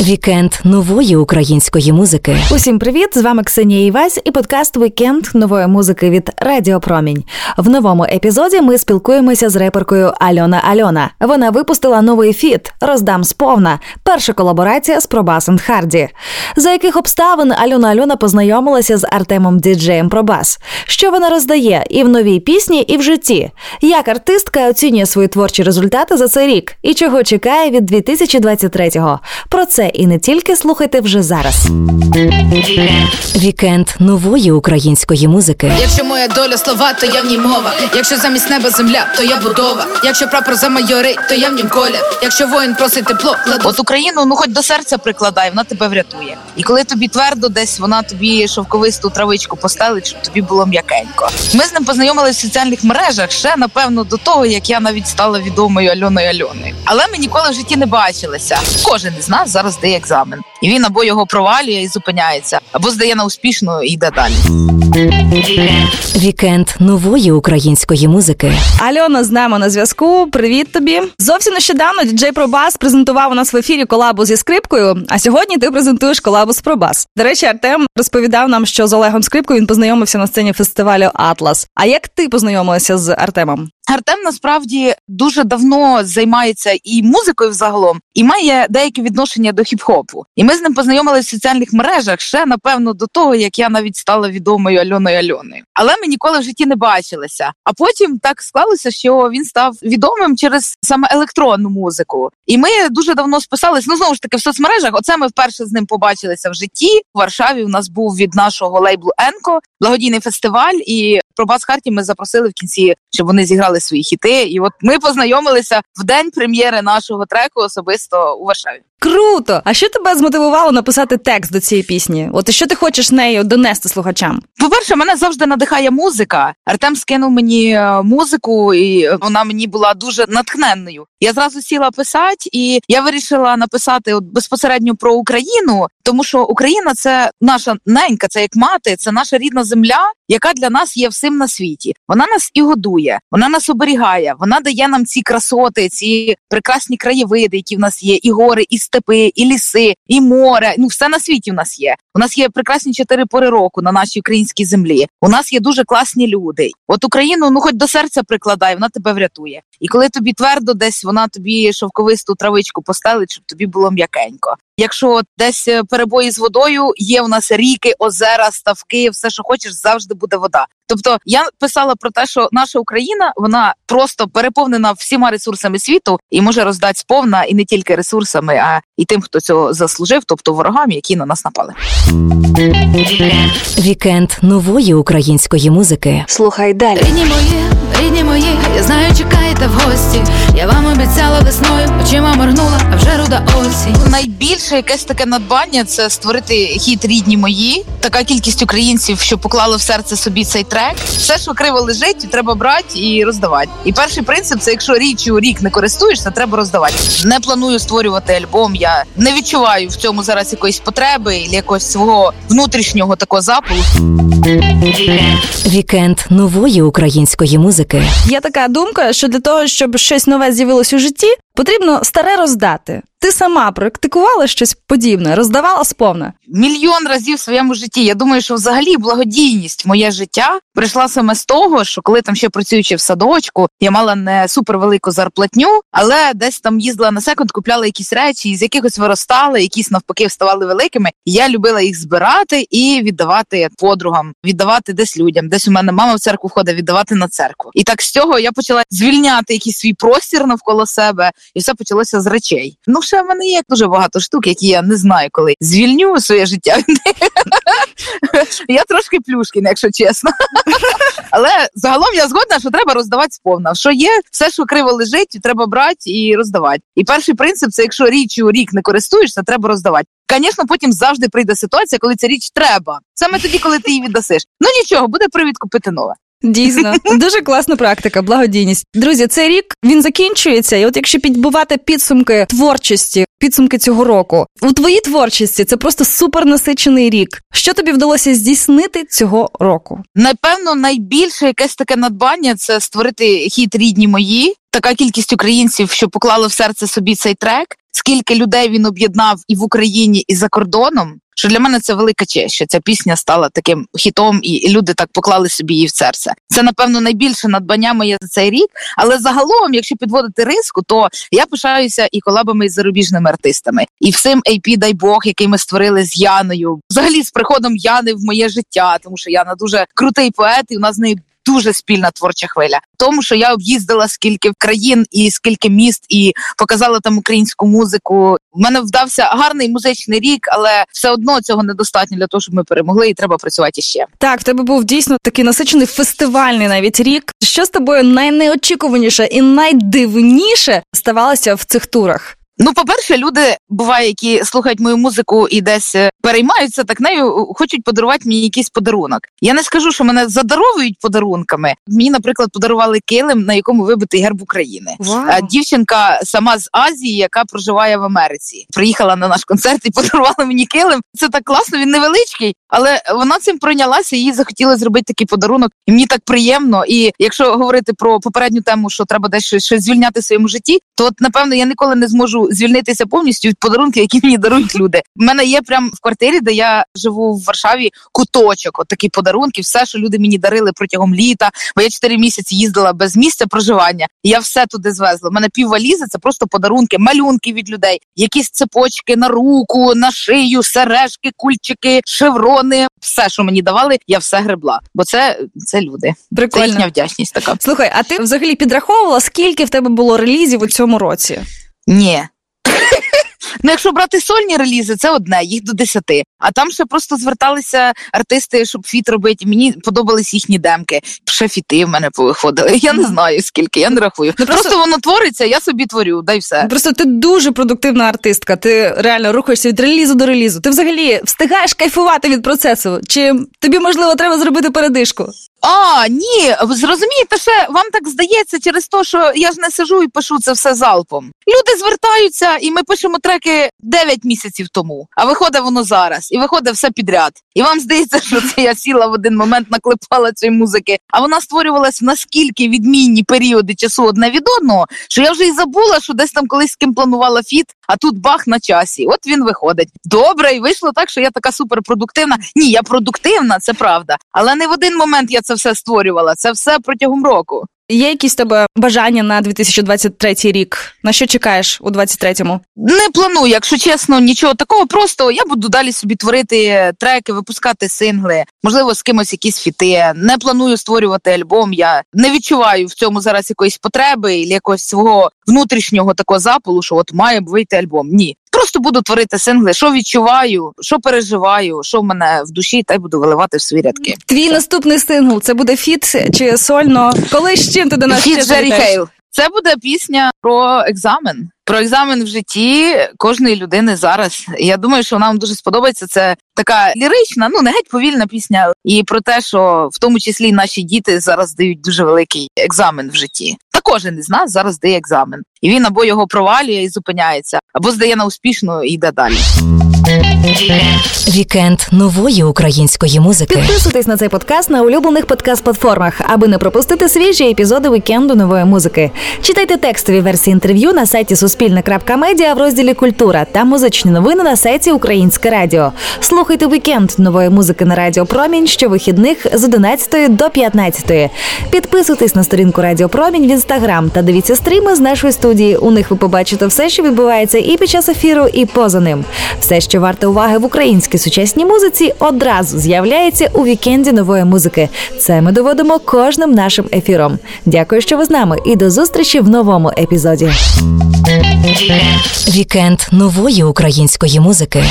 Вікенд нової української музики. Усім привіт! З вами Ксенія Івась і подкаст Вікенд нової музики від Радіо Промінь. В новому епізоді ми спілкуємося з реперкою Альона Альона. Вона випустила новий фіт Роздам сповна. Перша колаборація з Пробас and Харді. За яких обставин Альона Альона познайомилася з Артемом Діджеєм Пробас. Що вона роздає і в новій пісні, і в житті. Як артистка оцінює свої творчі результати за цей рік і чого чекає від 2023-го. Про це і не тільки слухайте вже зараз. Вікенд нової української музики. Якщо моя доля слова, то я в ній мова. Якщо замість неба земля, то я будова. Якщо прапор за майори, то я в нім колір. Якщо воїн просить тепло, кладу. От Україну, ну хоч до серця прикладай, вона тебе врятує. І коли тобі твердо десь вона тобі шовковисту травичку постелить, щоб тобі було м'якенько. Ми з ним познайомилися в соціальних мережах ще напевно до того, як я навіть стала відомою Альоною Альоною. Але ми ніколи в житті не бачилися. Кожен із нас зараз здає екзамен, і він або його провалює і зупиняється, або здає на успішно і йде далі. Вікенд нової української музики. Альона з нами на зв'язку. Привіт тобі. Зовсім нещодавно діджей Probass презентував у нас в ефірі колабу зі скрипкою. А сьогодні ти презентуєш колабу з Probass. До речі, Артем розповідав нам, що з Олегом Скрипкою він познайомився на сцені фестивалю Атлас. А як ти познайомилася з Артемом? Артем насправді дуже давно займається і музикою взагалом, і має деяке відношення до хіп-хопу. І ми з ним познайомилися в соціальних мережах ще напевно до того, як я навіть стала відомою Альоною Альоною. Але ми ніколи в житті не бачилися. А потім так склалося, що він став відомим через саме електронну музику. І ми дуже давно списались. Ну знову ж таки в соцмережах. Оце ми вперше з ним побачилися в житті. У Варшаві у нас був від нашого лейблу Енко благодійний фестиваль. І про бас Харті ми запросили в кінці, щоб вони зіграли свої хіти. І от ми познайомилися в день прем'єри нашого треку особисто у Варшаві. Круто! А що тебе змотивувало написати текст до цієї пісні? От і що ти хочеш нею донести слухачам? По-перше, мене завжди надихає музика. Артем скинув мені е, музику, і вона мені була дуже натхненною. Я зразу сіла писати, і я вирішила написати от безпосередньо про Україну, тому що Україна це наша ненька, це як мати, це наша рідна земля, яка для нас є всім на світі. Вона нас і годує, вона нас оберігає, вона дає нам ці красоти, ці прекрасні краєвиди, які в нас є, і гори, і степи, і ліси, і море. Ну все на світі в нас є. У нас є прекрасні чотири пори року на нашій українській землі. У нас є дуже класні люди. От Україну, ну хоч до серця прикладай, вона тебе врятує. І коли тобі твердо, десь вона тобі шовковисту травичку постелить, щоб тобі було м'якенько. Якщо десь перебої з водою, є у нас ріки, озера, ставки, все, що хочеш, завжди буде вода. Тобто я писала про те, що наша Україна вона просто переповнена всіма ресурсами світу і може роздати сповна і не тільки ресурсами, а і тим, хто цього заслужив, тобто ворогам, які на нас напали. Вікенд нової української музики. Слухай далі. Рідні мої, рідні мої, я знаю, чекаєте в обіцяла весною, очима моргнула, а вже руда осінь. Найбільше якесь таке надбання це створити хіт рідні мої. Така кількість українців, що поклали в серце собі цей трек. Все, що криво лежить, треба брати і роздавати. І перший принцип це якщо річчю рік не користуєшся, треба роздавати. Не планую створювати альбом. Я не відчуваю в цьому зараз якоїсь потреби, і якогось свого внутрішнього такого запалу. Вікенд нової української музики. Є така думка, що для того, щоб щось нове з'явилось у житті, потрібно старе роздати. Ти сама практикувала щось подібне, роздавала сповна? Мільйон разів в своєму житті. Я думаю, що взагалі благодійність моє життя прийшла саме з того, що коли там ще працюючи в садочку, я мала не супервелику зарплатню, але десь там їздила на секунд, купляла якісь речі, з якихось виростали, якісь навпаки вставали великими. Я любила їх збирати і віддавати подругам, віддавати десь людям. Десь у мене мама в церкву входить, віддавати на церкву. І так з цього я почала звільняти якийсь свій простір навколо себе, і все почалося з речей. Ну ще в мене є дуже багато штук, які я не знаю, коли звільню своє життя. Я трошки плюшкін, якщо чесно. Але загалом я згодна, що треба роздавати сповна. Що є, все, що криво лежить, треба брати і роздавати. І перший принцип це якщо річчю рік не користуєшся, треба роздавати. Звісно, потім завжди прийде ситуація, коли ця річ треба. Саме тоді, коли ти її віддасиш. Ну нічого, буде привід купити нове. Дійсно, дуже класна практика, благодійність. Друзі, цей рік він закінчується, і от якщо підбивати підсумки творчості, підсумки цього року, у твоїй творчості це просто супернасичений рік. Що тобі вдалося здійснити цього року? Напевно, найбільше якесь таке надбання це створити хіт рідні мої. Така кількість українців, що поклало в серце собі цей трек, скільки людей він об'єднав і в Україні, і за кордоном. Що для мене це велика честь, що ця пісня стала таким хітом, і люди так поклали собі її в серце. Це напевно найбільше надбання моє за цей рік. Але загалом, якщо підводити риску, то я пишаюся і колабами із зарубіжними артистами, і всім AP, дай Бог, який ми створили з Яною, взагалі з приходом Яни в моє життя, тому що Яна дуже крутий поет, і у нас з нею дуже спільна творча хвиля. Тому що я об'їздила скільки країн і скільки міст, і показала там українську музику. У мене вдався гарний музичний рік, але все одно цього недостатньо для того, щоб ми перемогли, і треба працювати ще. Так, в тебе був дійсно такий насичений фестивальний навіть рік. Що з тобою найнеочікуваніше і найдивніше ставалося в цих турах? Ну, по-перше, люди буває, які слухають мою музику і десь е, переймаються так нею, хочуть подарувати мені якийсь подарунок. Я не скажу, що мене задаровують подарунками. Мені, наприклад, подарували килим, на якому вибитий герб України. Вау. Дівчинка сама з Азії, яка проживає в Америці, приїхала на наш концерт і подарувала мені килим. Це так класно, він невеличкий, але вона цим пройнялася. Їй захотіла зробити такий подарунок, і мені так приємно. І якщо говорити про попередню тему, що треба десь щось звільняти в своєму житті, то от напевно я ніколи не зможу звільнитися повністю від подарунків, які мені дарують люди. У мене є прям в квартирі, де я живу в Варшаві, куточок, от такі подарунки, все, що люди мені дарили протягом літа. Бо я чотири місяці їздила без місця проживання. і Я все туди звезла. У мене піввалізи це просто подарунки, малюнки від людей, якісь цепочки на руку, на шию, сережки, кульчики, шеврони. Все, що мені давали, я все гребла. Бо це, це люди. Це їхня вдячність така. Слухай, а ти взагалі підраховувала, скільки в тебе було релізів у цьому році? Ні. Ну, якщо брати сольні релізи, це одне, їх до десяти. А там ще просто зверталися артисти, щоб фіт робити. Мені подобались їхні демки. Ще фіти в мене повиходили. Я не знаю скільки, я не рахую. Ну, просто... просто- воно твориться, я собі творю, дай все. Просто ти дуже продуктивна артистка. Ти реально рухаєшся від релізу до релізу. Ти взагалі встигаєш кайфувати від процесу? Чи тобі можливо треба зробити передишку? А, ні, ви зрозумієте, ще вам так здається через те, що я ж не сижу і пишу це все залпом. Люди звертаються, і ми пишемо треки 9 місяців тому, а виходить воно зараз, і виходить все підряд. І вам здається, що це я сіла в один момент, наклепала цієї музики, а вона створювалася в наскільки відмінні періоди часу одне від одного, що я вже й забула, що десь там колись з ким планувала фіт, а тут бах на часі. От він виходить. Добре, і вийшло так, що я така суперпродуктивна. Ні, я продуктивна, це правда. Але не в один момент я це все створювала. Це все протягом року. Є якісь тебе бажання на 2023 рік? На що чекаєш у 23-му? Не планую, якщо чесно, нічого такого. Просто я буду далі собі творити треки, випускати сингли, можливо, з кимось якісь фіти. Не планую створювати альбом. Я не відчуваю в цьому зараз якоїсь потреби і якогось свого внутрішнього такого запалу, що от має вийти альбом. Ні. Просто буду творити сингли, що відчуваю, що переживаю, що в мене в душі, та й буду виливати в свої рядки. Твій наступний сингл це буде фіт чи сольно? Коли з чим ти до нас ще? Хейл. Це буде пісня про екзамен. Про екзамен в житті кожної людини зараз. Я думаю, що нам дуже сподобається. Це така лірична, ну не геть повільна пісня, і про те, що в тому числі наші діти зараз здають дуже великий екзамен в житті. Та кожен із нас зараз здає екзамен, і він або його провалює і зупиняється, або здає на успішно і йде далі. Вікенд нової української музики. Підписуйтесь на цей подкаст на улюблених подкаст-платформах, аби не пропустити свіжі епізоди вікенду нової музики. Читайте текстові версії інтерв'ю на сайті Суспільне.Медіа в розділі Культура та музичні новини на сайті Українське Радіо. Слухайте вікенд нової музики на Радіо Промінь щовихідних з 11 до 15. Підписуйтесь на сторінку Радіо Промінь в інстаграм та дивіться стріми з нашої студії. У них ви побачите все, що відбувається і під час ефіру, і поза ним. Все, що варте уваги в українській сучасній музиці, одразу з'являється у вікенді нової музики. Це ми доводимо кожним нашим ефіром. Дякую, що ви з нами, і до зустрічі в новому епізоді. Вікенд нової української музики.